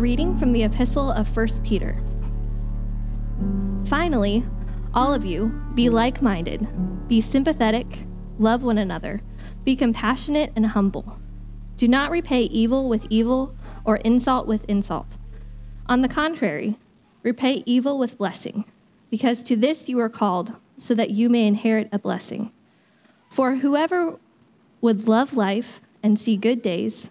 Reading from the Epistle of 1 Peter. Finally, all of you, be like minded, be sympathetic, love one another, be compassionate and humble. Do not repay evil with evil or insult with insult. On the contrary, repay evil with blessing, because to this you are called, so that you may inherit a blessing. For whoever would love life and see good days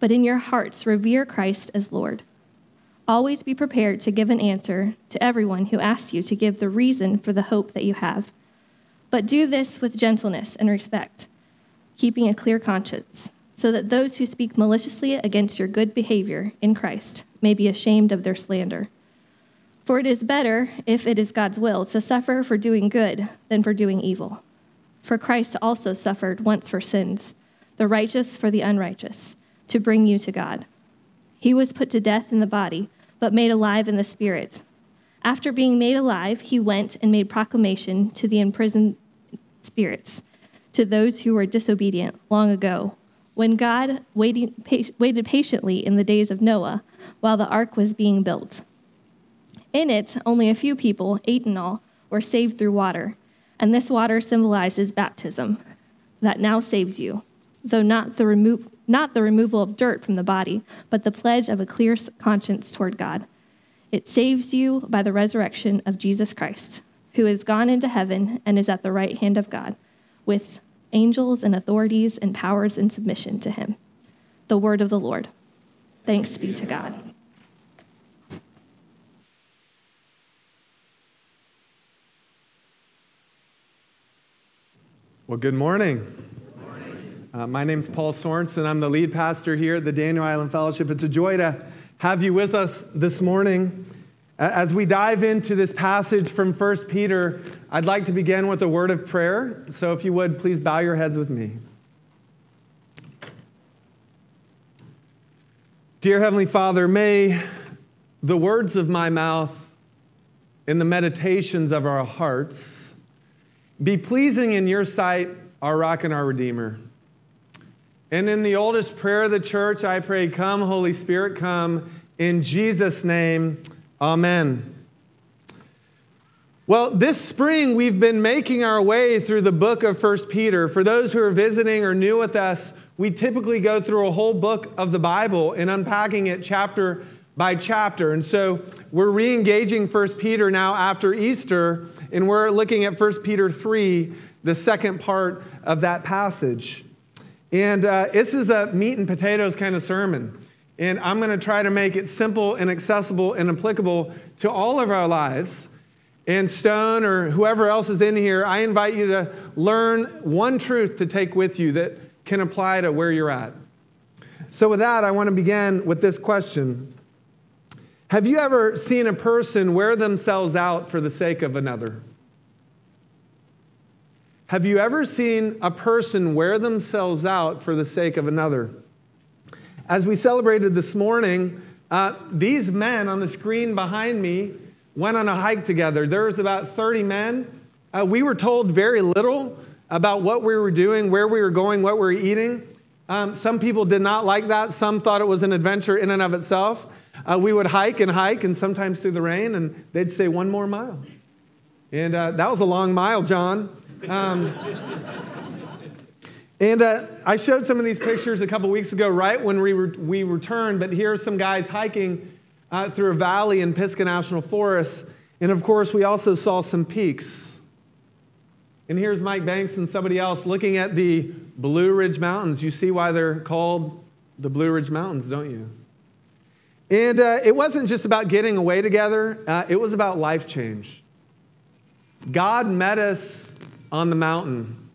But in your hearts, revere Christ as Lord. Always be prepared to give an answer to everyone who asks you to give the reason for the hope that you have. But do this with gentleness and respect, keeping a clear conscience, so that those who speak maliciously against your good behavior in Christ may be ashamed of their slander. For it is better, if it is God's will, to suffer for doing good than for doing evil. For Christ also suffered once for sins, the righteous for the unrighteous, to bring you to God. He was put to death in the body but made alive in the Spirit. After being made alive, he went and made proclamation to the imprisoned spirits, to those who were disobedient long ago, when God waited, waited patiently in the days of Noah while the ark was being built. In it, only a few people, eight in all, were saved through water, and this water symbolizes baptism that now saves you, though not the remo- not the removal of dirt from the body, but the pledge of a clear conscience toward God. It saves you by the resurrection of Jesus Christ, who has gone into heaven and is at the right hand of God, with angels and authorities and powers in submission to him. The word of the Lord. Thanks be to God. Well, good morning. Uh, my name is Paul Sorensen. I'm the lead pastor here at the Daniel Island Fellowship. It's a joy to have you with us this morning. As we dive into this passage from 1 Peter, I'd like to begin with a word of prayer. So if you would, please bow your heads with me. Dear Heavenly Father, may the words of my mouth and the meditations of our hearts be pleasing in your sight, our rock and our redeemer. And in the oldest prayer of the church, I pray, Come, Holy Spirit, come. In Jesus' name, Amen. Well, this spring we've been making our way through the book of First Peter. For those who are visiting or new with us, we typically go through a whole book of the Bible and unpacking it chapter by chapter. And so we're re-engaging First Peter now after Easter, and we're looking at First Peter 3, the second part of that passage. And uh, this is a meat and potatoes kind of sermon. And I'm going to try to make it simple and accessible and applicable to all of our lives. And Stone or whoever else is in here, I invite you to learn one truth to take with you that can apply to where you're at. So, with that, I want to begin with this question Have you ever seen a person wear themselves out for the sake of another? Have you ever seen a person wear themselves out for the sake of another? As we celebrated this morning, uh, these men on the screen behind me went on a hike together. There was about 30 men. Uh, we were told very little about what we were doing, where we were going, what we were eating. Um, some people did not like that. Some thought it was an adventure in and of itself. Uh, we would hike and hike, and sometimes through the rain, and they'd say, one more mile. And uh, that was a long mile, John. Um, and uh, I showed some of these pictures a couple weeks ago, right when we, re- we returned, but here are some guys hiking uh, through a valley in Pisgah National Forest. And of course, we also saw some peaks. And here's Mike Banks and somebody else looking at the Blue Ridge Mountains. You see why they're called the Blue Ridge Mountains, don't you? And uh, it wasn't just about getting away together, uh, it was about life change. God met us on the mountain.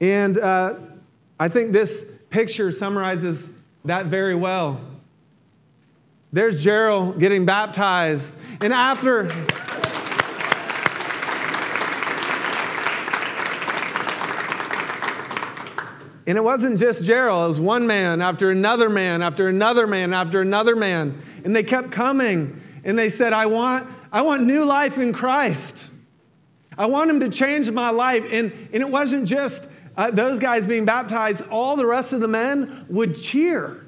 And uh, I think this picture summarizes that very well. There's Gerald getting baptized. And after. And it wasn't just Gerald, it was one man after another man after another man after another man. And they kept coming and they said, I want, I want new life in Christ. I want him to change my life. And, and it wasn't just uh, those guys being baptized, all the rest of the men would cheer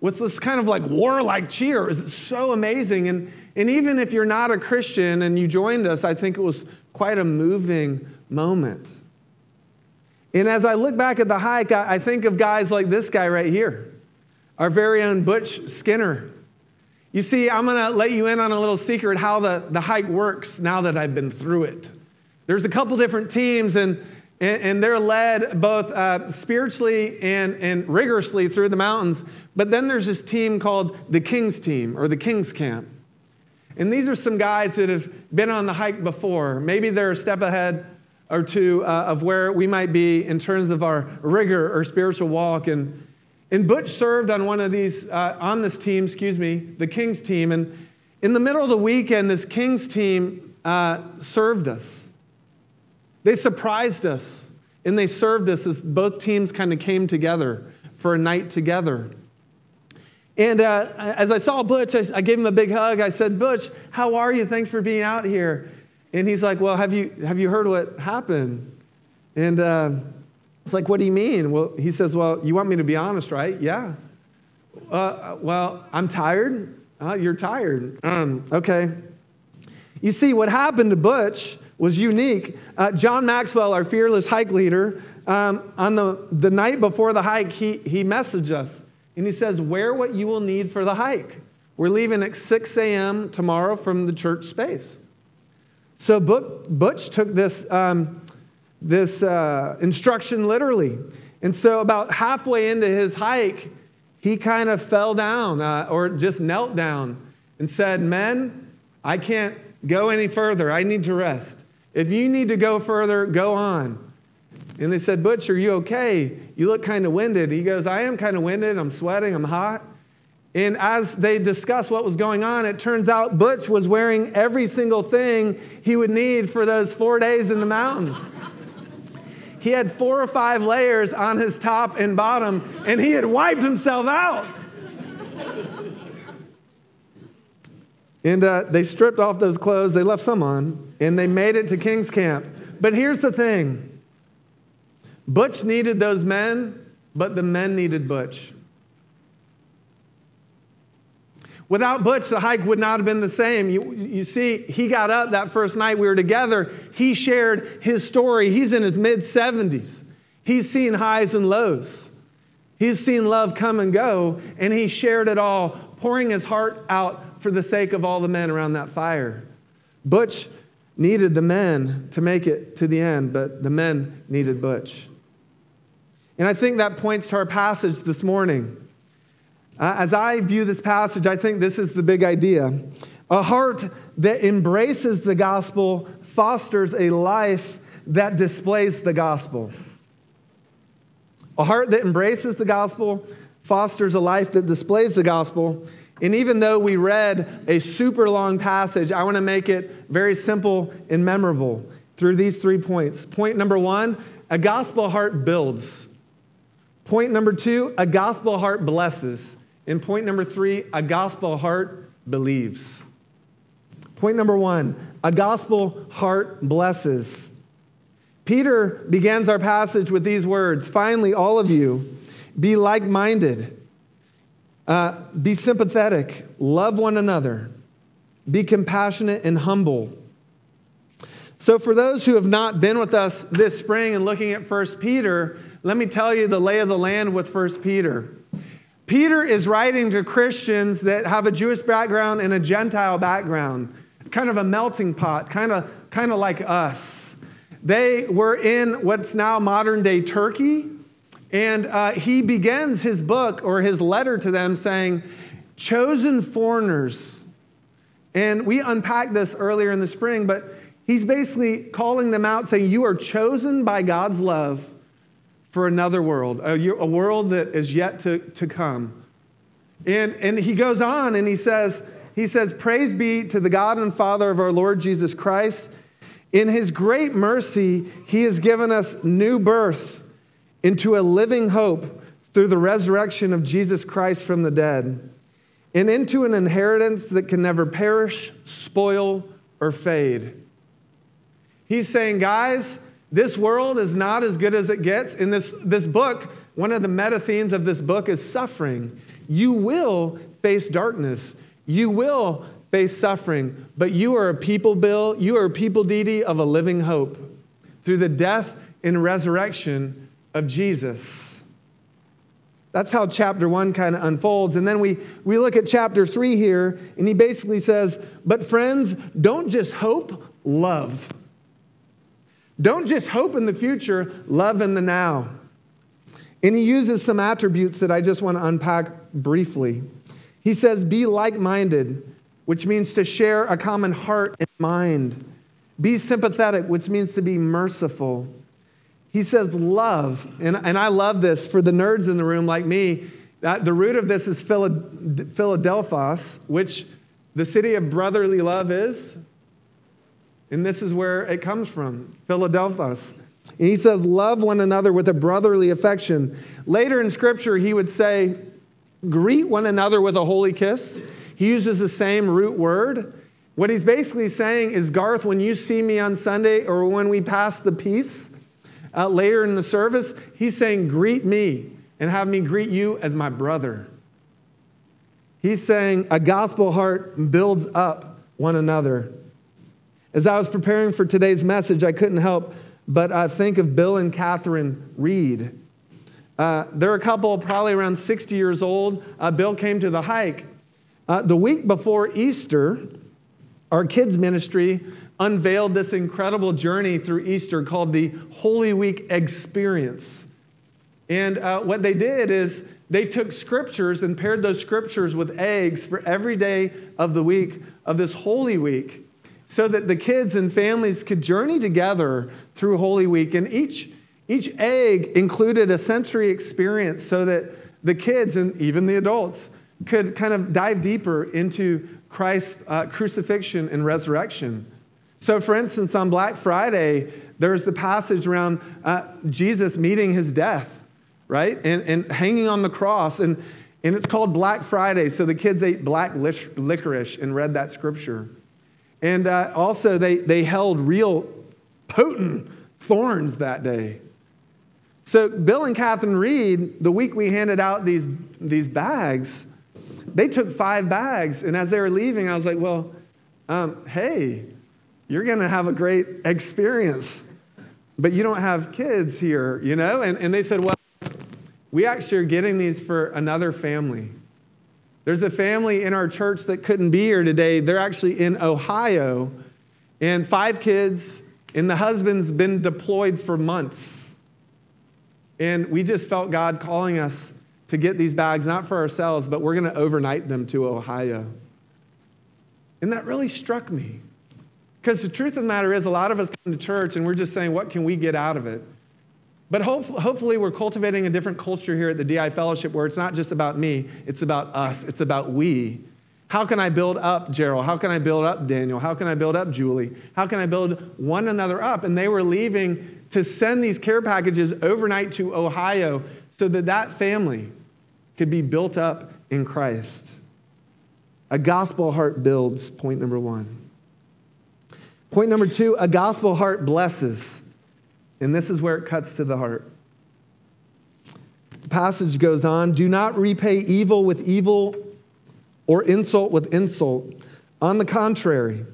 with this kind of like warlike cheer. It was so amazing. And, and even if you're not a Christian and you joined us, I think it was quite a moving moment. And as I look back at the hike, I think of guys like this guy right here, our very own Butch Skinner. You see, I'm going to let you in on a little secret how the, the hike works now that I've been through it. There's a couple different teams, and, and, they're led both uh, spiritually and, and rigorously through the mountains. But then there's this team called the King's Team or the King's Camp. And these are some guys that have been on the hike before. Maybe they're a step ahead or two uh, of where we might be in terms of our rigor or spiritual walk. And, and Butch served on one of these, uh, on this team, excuse me, the Kings team. And in the middle of the weekend, this Kings team uh, served us. They surprised us and they served us as both teams kind of came together for a night together. And uh, as I saw Butch, I, I gave him a big hug. I said, Butch, how are you? Thanks for being out here. And he's like, Well, have you, have you heard what happened? And uh, it's like, What do you mean? Well, he says, Well, you want me to be honest, right? Yeah. Uh, well, I'm tired. You're tired. Um, okay. You see, what happened to Butch was unique. Uh, John Maxwell, our fearless hike leader, um, on the, the night before the hike, he, he messaged us and he says, Wear what you will need for the hike. We're leaving at 6 a.m. tomorrow from the church space. So Butch took this, um, this uh, instruction literally. And so, about halfway into his hike, he kind of fell down uh, or just knelt down and said, Men, I can't go any further. I need to rest. If you need to go further, go on. And they said, Butch, are you okay? You look kind of winded. He goes, I am kind of winded. I'm sweating. I'm hot. And as they discussed what was going on, it turns out Butch was wearing every single thing he would need for those four days in the mountains. he had four or five layers on his top and bottom, and he had wiped himself out. And uh, they stripped off those clothes, they left some on, and they made it to King's Camp. But here's the thing Butch needed those men, but the men needed Butch. Without Butch, the hike would not have been the same. You, you see, he got up that first night we were together. He shared his story. He's in his mid 70s. He's seen highs and lows. He's seen love come and go, and he shared it all, pouring his heart out for the sake of all the men around that fire. Butch needed the men to make it to the end, but the men needed Butch. And I think that points to our passage this morning. Uh, as I view this passage, I think this is the big idea. A heart that embraces the gospel fosters a life that displays the gospel. A heart that embraces the gospel fosters a life that displays the gospel. And even though we read a super long passage, I want to make it very simple and memorable through these three points. Point number one a gospel heart builds. Point number two a gospel heart blesses. And point number three, a gospel heart believes. Point number one, a gospel heart blesses. Peter begins our passage with these words Finally, all of you, be like minded, uh, be sympathetic, love one another, be compassionate and humble. So, for those who have not been with us this spring and looking at 1 Peter, let me tell you the lay of the land with 1 Peter. Peter is writing to Christians that have a Jewish background and a Gentile background, kind of a melting pot, kind of, kind of like us. They were in what's now modern day Turkey, and uh, he begins his book or his letter to them saying, Chosen foreigners. And we unpacked this earlier in the spring, but he's basically calling them out, saying, You are chosen by God's love for another world, a, a world that is yet to, to come. And, and he goes on and he says, he says, Praise be to the God and Father of our Lord Jesus Christ. In his great mercy, he has given us new birth into a living hope through the resurrection of Jesus Christ from the dead, and into an inheritance that can never perish, spoil, or fade. He's saying, guys, this world is not as good as it gets. In this, this book, one of the meta themes of this book is suffering. You will face darkness. You will face suffering, but you are a people, Bill. You are a people, Dee of a living hope through the death and resurrection of Jesus. That's how chapter one kind of unfolds. And then we, we look at chapter three here, and he basically says, But friends, don't just hope, love. Don't just hope in the future, love in the now. And he uses some attributes that I just want to unpack briefly. He says, Be like minded, which means to share a common heart and mind. Be sympathetic, which means to be merciful. He says, Love. And, and I love this for the nerds in the room like me. That the root of this is Philadelphos, which the city of brotherly love is. And this is where it comes from Philadelphos. And he says, Love one another with a brotherly affection. Later in Scripture, he would say, Greet one another with a holy kiss. He uses the same root word. What he's basically saying is, Garth, when you see me on Sunday or when we pass the peace uh, later in the service, he's saying, Greet me and have me greet you as my brother. He's saying a gospel heart builds up one another. As I was preparing for today's message, I couldn't help but uh, think of Bill and Catherine Reed. Uh, they're a couple probably around 60 years old. Uh, Bill came to the hike. Uh, the week before Easter, our kids' ministry unveiled this incredible journey through Easter called the Holy Week Experience. And uh, what they did is they took scriptures and paired those scriptures with eggs for every day of the week of this Holy Week so that the kids and families could journey together through Holy Week. And each, each egg included a sensory experience so that the kids and even the adults could kind of dive deeper into Christ's uh, crucifixion and resurrection. So, for instance, on Black Friday, there's the passage around uh, Jesus meeting his death, right? And, and hanging on the cross. And, and it's called Black Friday. So the kids ate black licorice and read that scripture. And uh, also, they, they held real potent thorns that day. So, Bill and Catherine Reed, the week we handed out these, these bags, they took five bags. And as they were leaving, I was like, well, um, hey, you're going to have a great experience, but you don't have kids here, you know? And, and they said, well, we actually are getting these for another family. There's a family in our church that couldn't be here today. They're actually in Ohio, and five kids, and the husband's been deployed for months. And we just felt God calling us to get these bags, not for ourselves, but we're going to overnight them to Ohio. And that really struck me. Because the truth of the matter is, a lot of us come to church and we're just saying, what can we get out of it? But hopefully, we're cultivating a different culture here at the DI Fellowship where it's not just about me, it's about us, it's about we. How can I build up Gerald? How can I build up Daniel? How can I build up Julie? How can I build one another up? And they were leaving to send these care packages overnight to Ohio so that that family could be built up in Christ. A gospel heart builds, point number one. Point number two, a gospel heart blesses. And this is where it cuts to the heart. The passage goes on Do not repay evil with evil or insult with insult. On the contrary,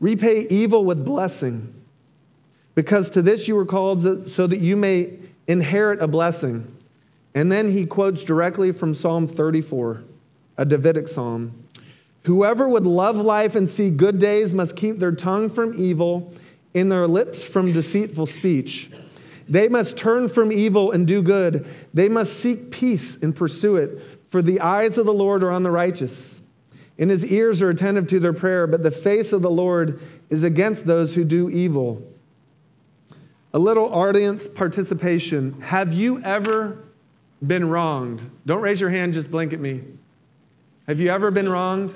repay evil with blessing, because to this you were called so that you may inherit a blessing. And then he quotes directly from Psalm 34, a Davidic psalm. Whoever would love life and see good days must keep their tongue from evil in their lips from deceitful speech. They must turn from evil and do good. They must seek peace and pursue it. For the eyes of the Lord are on the righteous, and his ears are attentive to their prayer, but the face of the Lord is against those who do evil. A little audience participation. Have you ever been wronged? Don't raise your hand, just blink at me. Have you ever been wronged?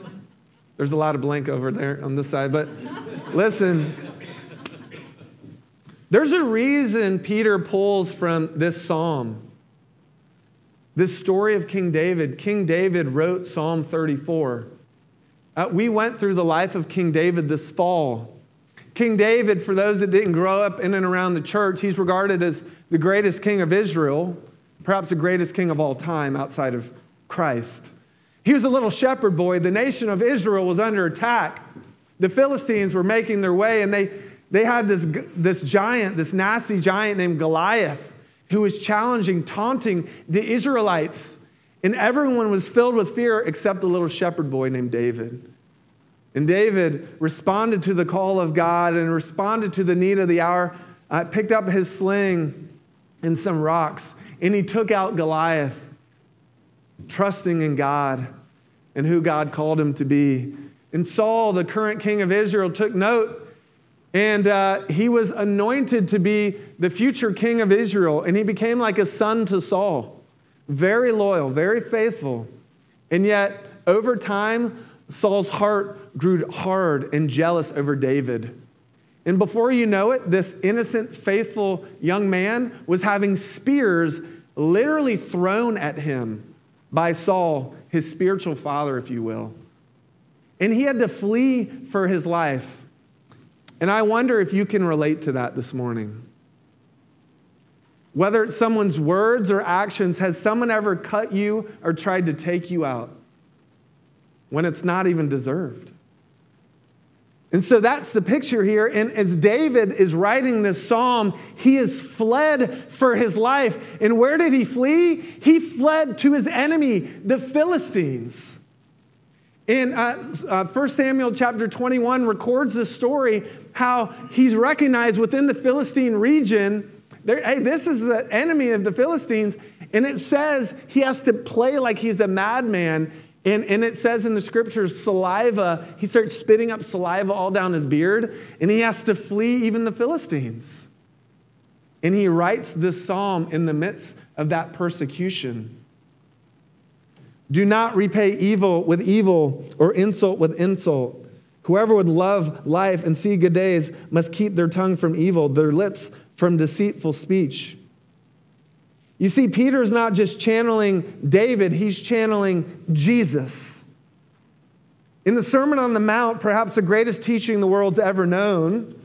There's a lot of blank over there on this side, but listen. There's a reason Peter pulls from this psalm. This story of King David. King David wrote Psalm 34. Uh, we went through the life of King David this fall. King David, for those that didn't grow up in and around the church, he's regarded as the greatest king of Israel, perhaps the greatest king of all time outside of Christ. He was a little shepherd boy. The nation of Israel was under attack. The Philistines were making their way, and they, they had this, this giant, this nasty giant named Goliath, who was challenging, taunting the Israelites. And everyone was filled with fear except the little shepherd boy named David. And David responded to the call of God and responded to the need of the hour, uh, picked up his sling and some rocks, and he took out Goliath, trusting in God and who God called him to be. And Saul, the current king of Israel, took note and uh, he was anointed to be the future king of Israel. And he became like a son to Saul, very loyal, very faithful. And yet, over time, Saul's heart grew hard and jealous over David. And before you know it, this innocent, faithful young man was having spears literally thrown at him by Saul, his spiritual father, if you will. And he had to flee for his life. And I wonder if you can relate to that this morning. Whether it's someone's words or actions, has someone ever cut you or tried to take you out when it's not even deserved? And so that's the picture here. And as David is writing this psalm, he has fled for his life. And where did he flee? He fled to his enemy, the Philistines. In uh, uh, 1 Samuel chapter 21 records the story how he's recognized within the Philistine region. Hey, this is the enemy of the Philistines. And it says he has to play like he's a madman. And, and it says in the scriptures, saliva, he starts spitting up saliva all down his beard, and he has to flee even the Philistines. And he writes this psalm in the midst of that persecution. Do not repay evil with evil or insult with insult. Whoever would love life and see good days must keep their tongue from evil, their lips from deceitful speech. You see, Peter is not just channeling David, he's channeling Jesus. In the Sermon on the Mount, perhaps the greatest teaching the world's ever known,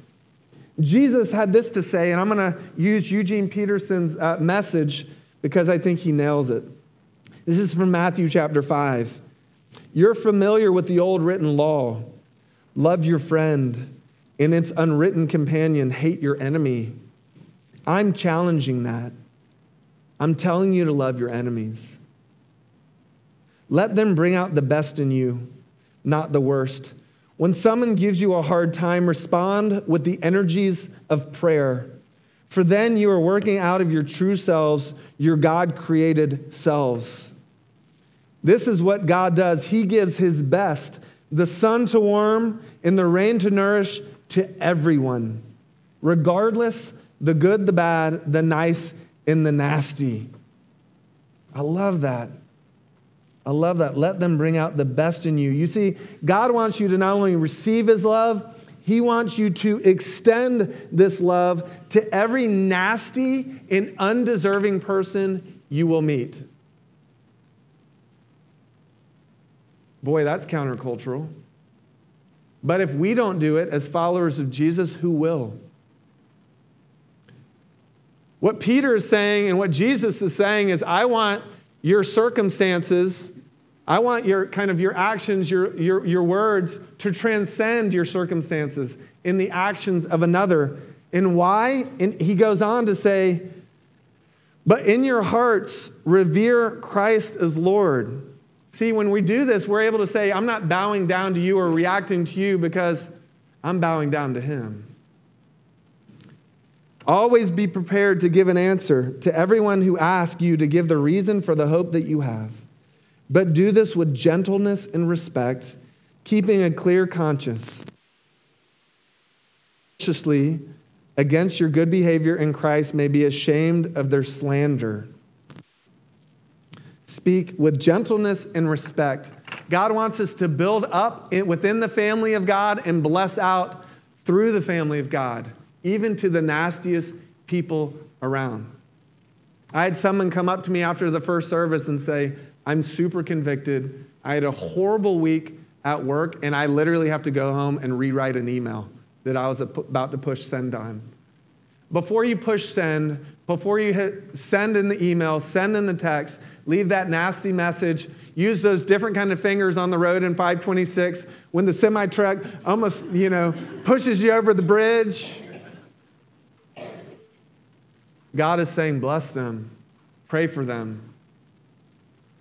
Jesus had this to say, and I'm going to use Eugene Peterson's uh, message because I think he nails it. This is from Matthew chapter 5. You're familiar with the old written law love your friend, and its unwritten companion, hate your enemy. I'm challenging that. I'm telling you to love your enemies. Let them bring out the best in you, not the worst. When someone gives you a hard time, respond with the energies of prayer. For then you are working out of your true selves, your God created selves. This is what God does. He gives His best the sun to warm and the rain to nourish to everyone, regardless the good, the bad, the nice, and the nasty. I love that. I love that. Let them bring out the best in you. You see, God wants you to not only receive His love, He wants you to extend this love to every nasty and undeserving person you will meet. Boy, that's countercultural. But if we don't do it as followers of Jesus, who will? What Peter is saying and what Jesus is saying is, I want your circumstances, I want your kind of your actions, your, your, your words to transcend your circumstances in the actions of another. And why? And he goes on to say, but in your hearts, revere Christ as Lord. See, when we do this, we're able to say, I'm not bowing down to you or reacting to you because I'm bowing down to Him. Always be prepared to give an answer to everyone who asks you to give the reason for the hope that you have. But do this with gentleness and respect, keeping a clear conscience. Consciously Against your good behavior in Christ may be ashamed of their slander. speak with gentleness and respect. God wants us to build up within the family of God and bless out through the family of God, even to the nastiest people around. I had someone come up to me after the first service and say, I'm super convicted. I had a horrible week at work, and I literally have to go home and rewrite an email that I was about to push send on. Before you push send, before you hit send in the email, send in the text, leave that nasty message, use those different kind of fingers on the road in 526 when the semi truck almost, you know, pushes you over the bridge. God is saying, bless them, pray for them.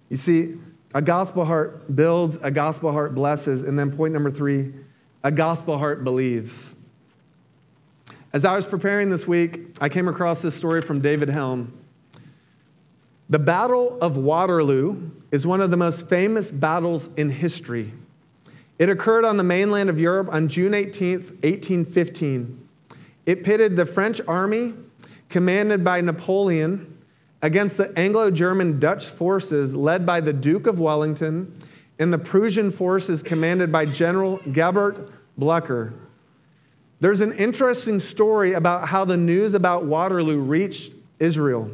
You see, a gospel heart builds, a gospel heart blesses. And then point number three, a gospel heart believes. As I was preparing this week, I came across this story from David Helm. The Battle of Waterloo is one of the most famous battles in history. It occurred on the mainland of Europe on June 18, 1815. It pitted the French army, commanded by Napoleon, against the Anglo German Dutch forces led by the Duke of Wellington and the Prussian forces commanded by General Gebhard Blücher. There's an interesting story about how the news about Waterloo reached Israel.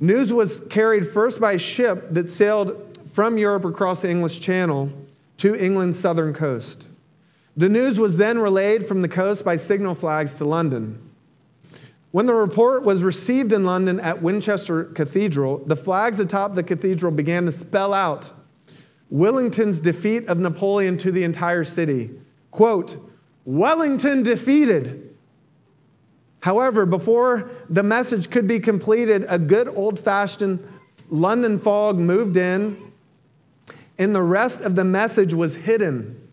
News was carried first by ship that sailed from Europe across the English Channel to England's southern coast. The news was then relayed from the coast by signal flags to London. When the report was received in London at Winchester Cathedral, the flags atop the cathedral began to spell out Wellington's defeat of Napoleon to the entire city. Quote, Wellington defeated. However, before the message could be completed, a good old fashioned London fog moved in, and the rest of the message was hidden.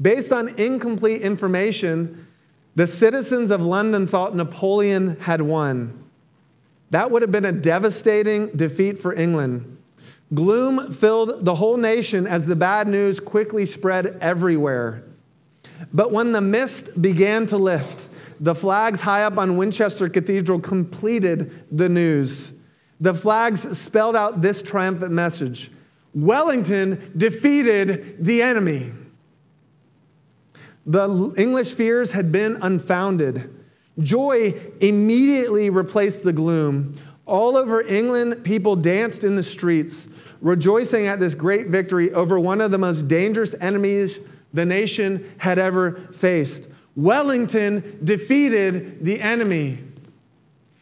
Based on incomplete information, the citizens of London thought Napoleon had won. That would have been a devastating defeat for England. Gloom filled the whole nation as the bad news quickly spread everywhere. But when the mist began to lift, the flags high up on Winchester Cathedral completed the news. The flags spelled out this triumphant message Wellington defeated the enemy. The English fears had been unfounded. Joy immediately replaced the gloom. All over England, people danced in the streets, rejoicing at this great victory over one of the most dangerous enemies the nation had ever faced. Wellington defeated the enemy.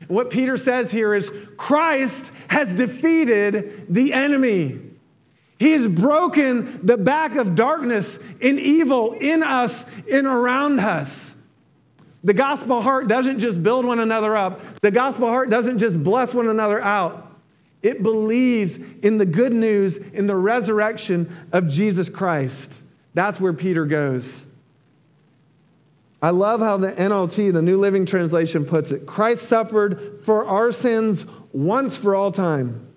What Peter says here is Christ has defeated the enemy. He has broken the back of darkness and evil in us and around us. The gospel heart doesn't just build one another up, the gospel heart doesn't just bless one another out. It believes in the good news, in the resurrection of Jesus Christ. That's where Peter goes. I love how the NLT, the New Living Translation, puts it Christ suffered for our sins once for all time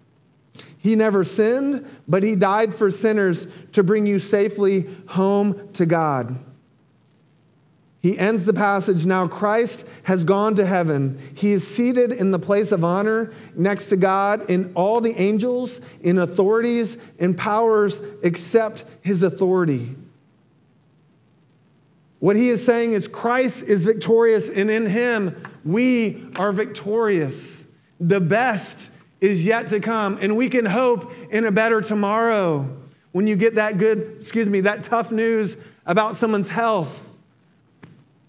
he never sinned, but he died for sinners to bring you safely home to God. He ends the passage now Christ has gone to heaven. He is seated in the place of honor next to God, in all the angels, in authorities, and powers except his authority. What he is saying is Christ is victorious, and in him we are victorious. The best is yet to come, and we can hope in a better tomorrow when you get that good, excuse me, that tough news about someone's health.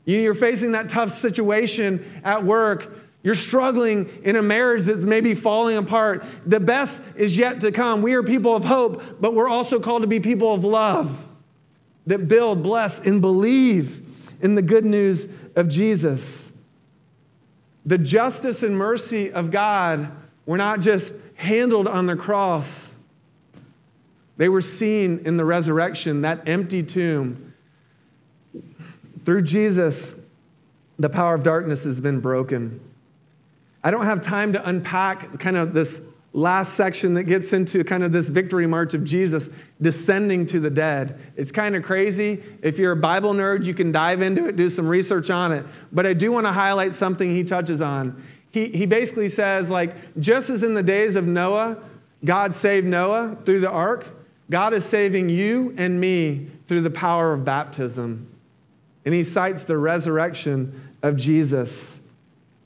You're facing that tough situation at work. You're struggling in a marriage that's maybe falling apart. The best is yet to come. We are people of hope, but we're also called to be people of love that build, bless, and believe in the good news of Jesus. The justice and mercy of God were not just handled on the cross, they were seen in the resurrection, that empty tomb. Through Jesus, the power of darkness has been broken. I don't have time to unpack kind of this last section that gets into kind of this victory march of Jesus descending to the dead. It's kind of crazy. If you're a Bible nerd, you can dive into it, do some research on it. But I do want to highlight something he touches on he, he basically says, like, just as in the days of Noah, God saved Noah through the ark. God is saving you and me through the power of baptism. And he cites the resurrection of Jesus.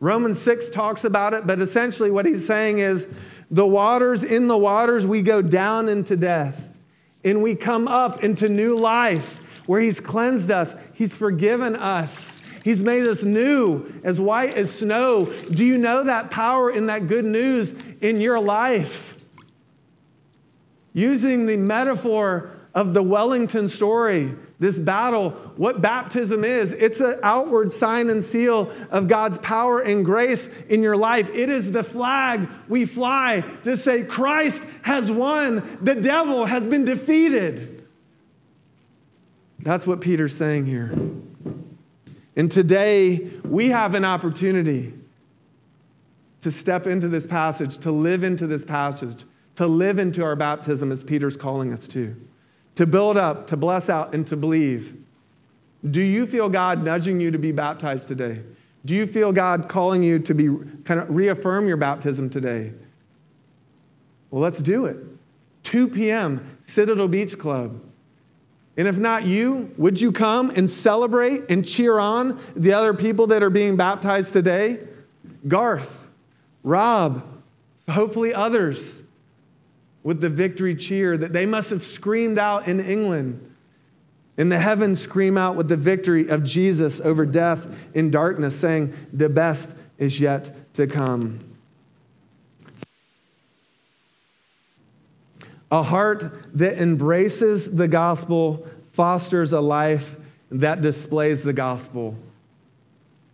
Romans 6 talks about it, but essentially what he's saying is the waters, in the waters, we go down into death and we come up into new life where he's cleansed us, he's forgiven us. He's made us new, as white as snow. Do you know that power in that good news in your life? Using the metaphor of the Wellington story, this battle, what baptism is, it's an outward sign and seal of God's power and grace in your life. It is the flag we fly to say, Christ has won, the devil has been defeated. That's what Peter's saying here. And today, we have an opportunity to step into this passage, to live into this passage, to live into our baptism as Peter's calling us to to build up, to bless out, and to believe. Do you feel God nudging you to be baptized today? Do you feel God calling you to be kind of reaffirm your baptism today? Well, let's do it. 2 p.m., Citadel Beach Club. And if not you, would you come and celebrate and cheer on the other people that are being baptized today? Garth, Rob, hopefully others with the victory cheer that they must have screamed out in England. In the heavens scream out with the victory of Jesus over death in darkness, saying, The best is yet to come. A heart that embraces the gospel fosters a life that displays the gospel.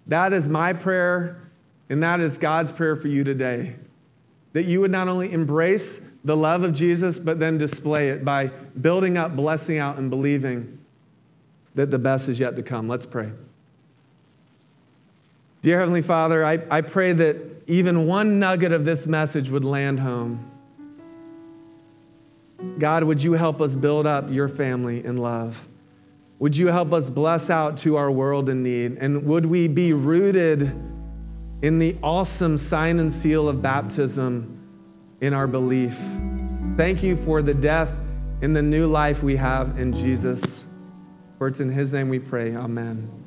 That is my prayer, and that is God's prayer for you today. That you would not only embrace the love of Jesus, but then display it by building up, blessing out, and believing that the best is yet to come. Let's pray. Dear Heavenly Father, I, I pray that even one nugget of this message would land home. God, would you help us build up your family in love? Would you help us bless out to our world in need? And would we be rooted in the awesome sign and seal of baptism? in our belief. Thank you for the death and the new life we have in Jesus. For it's in his name we pray. Amen.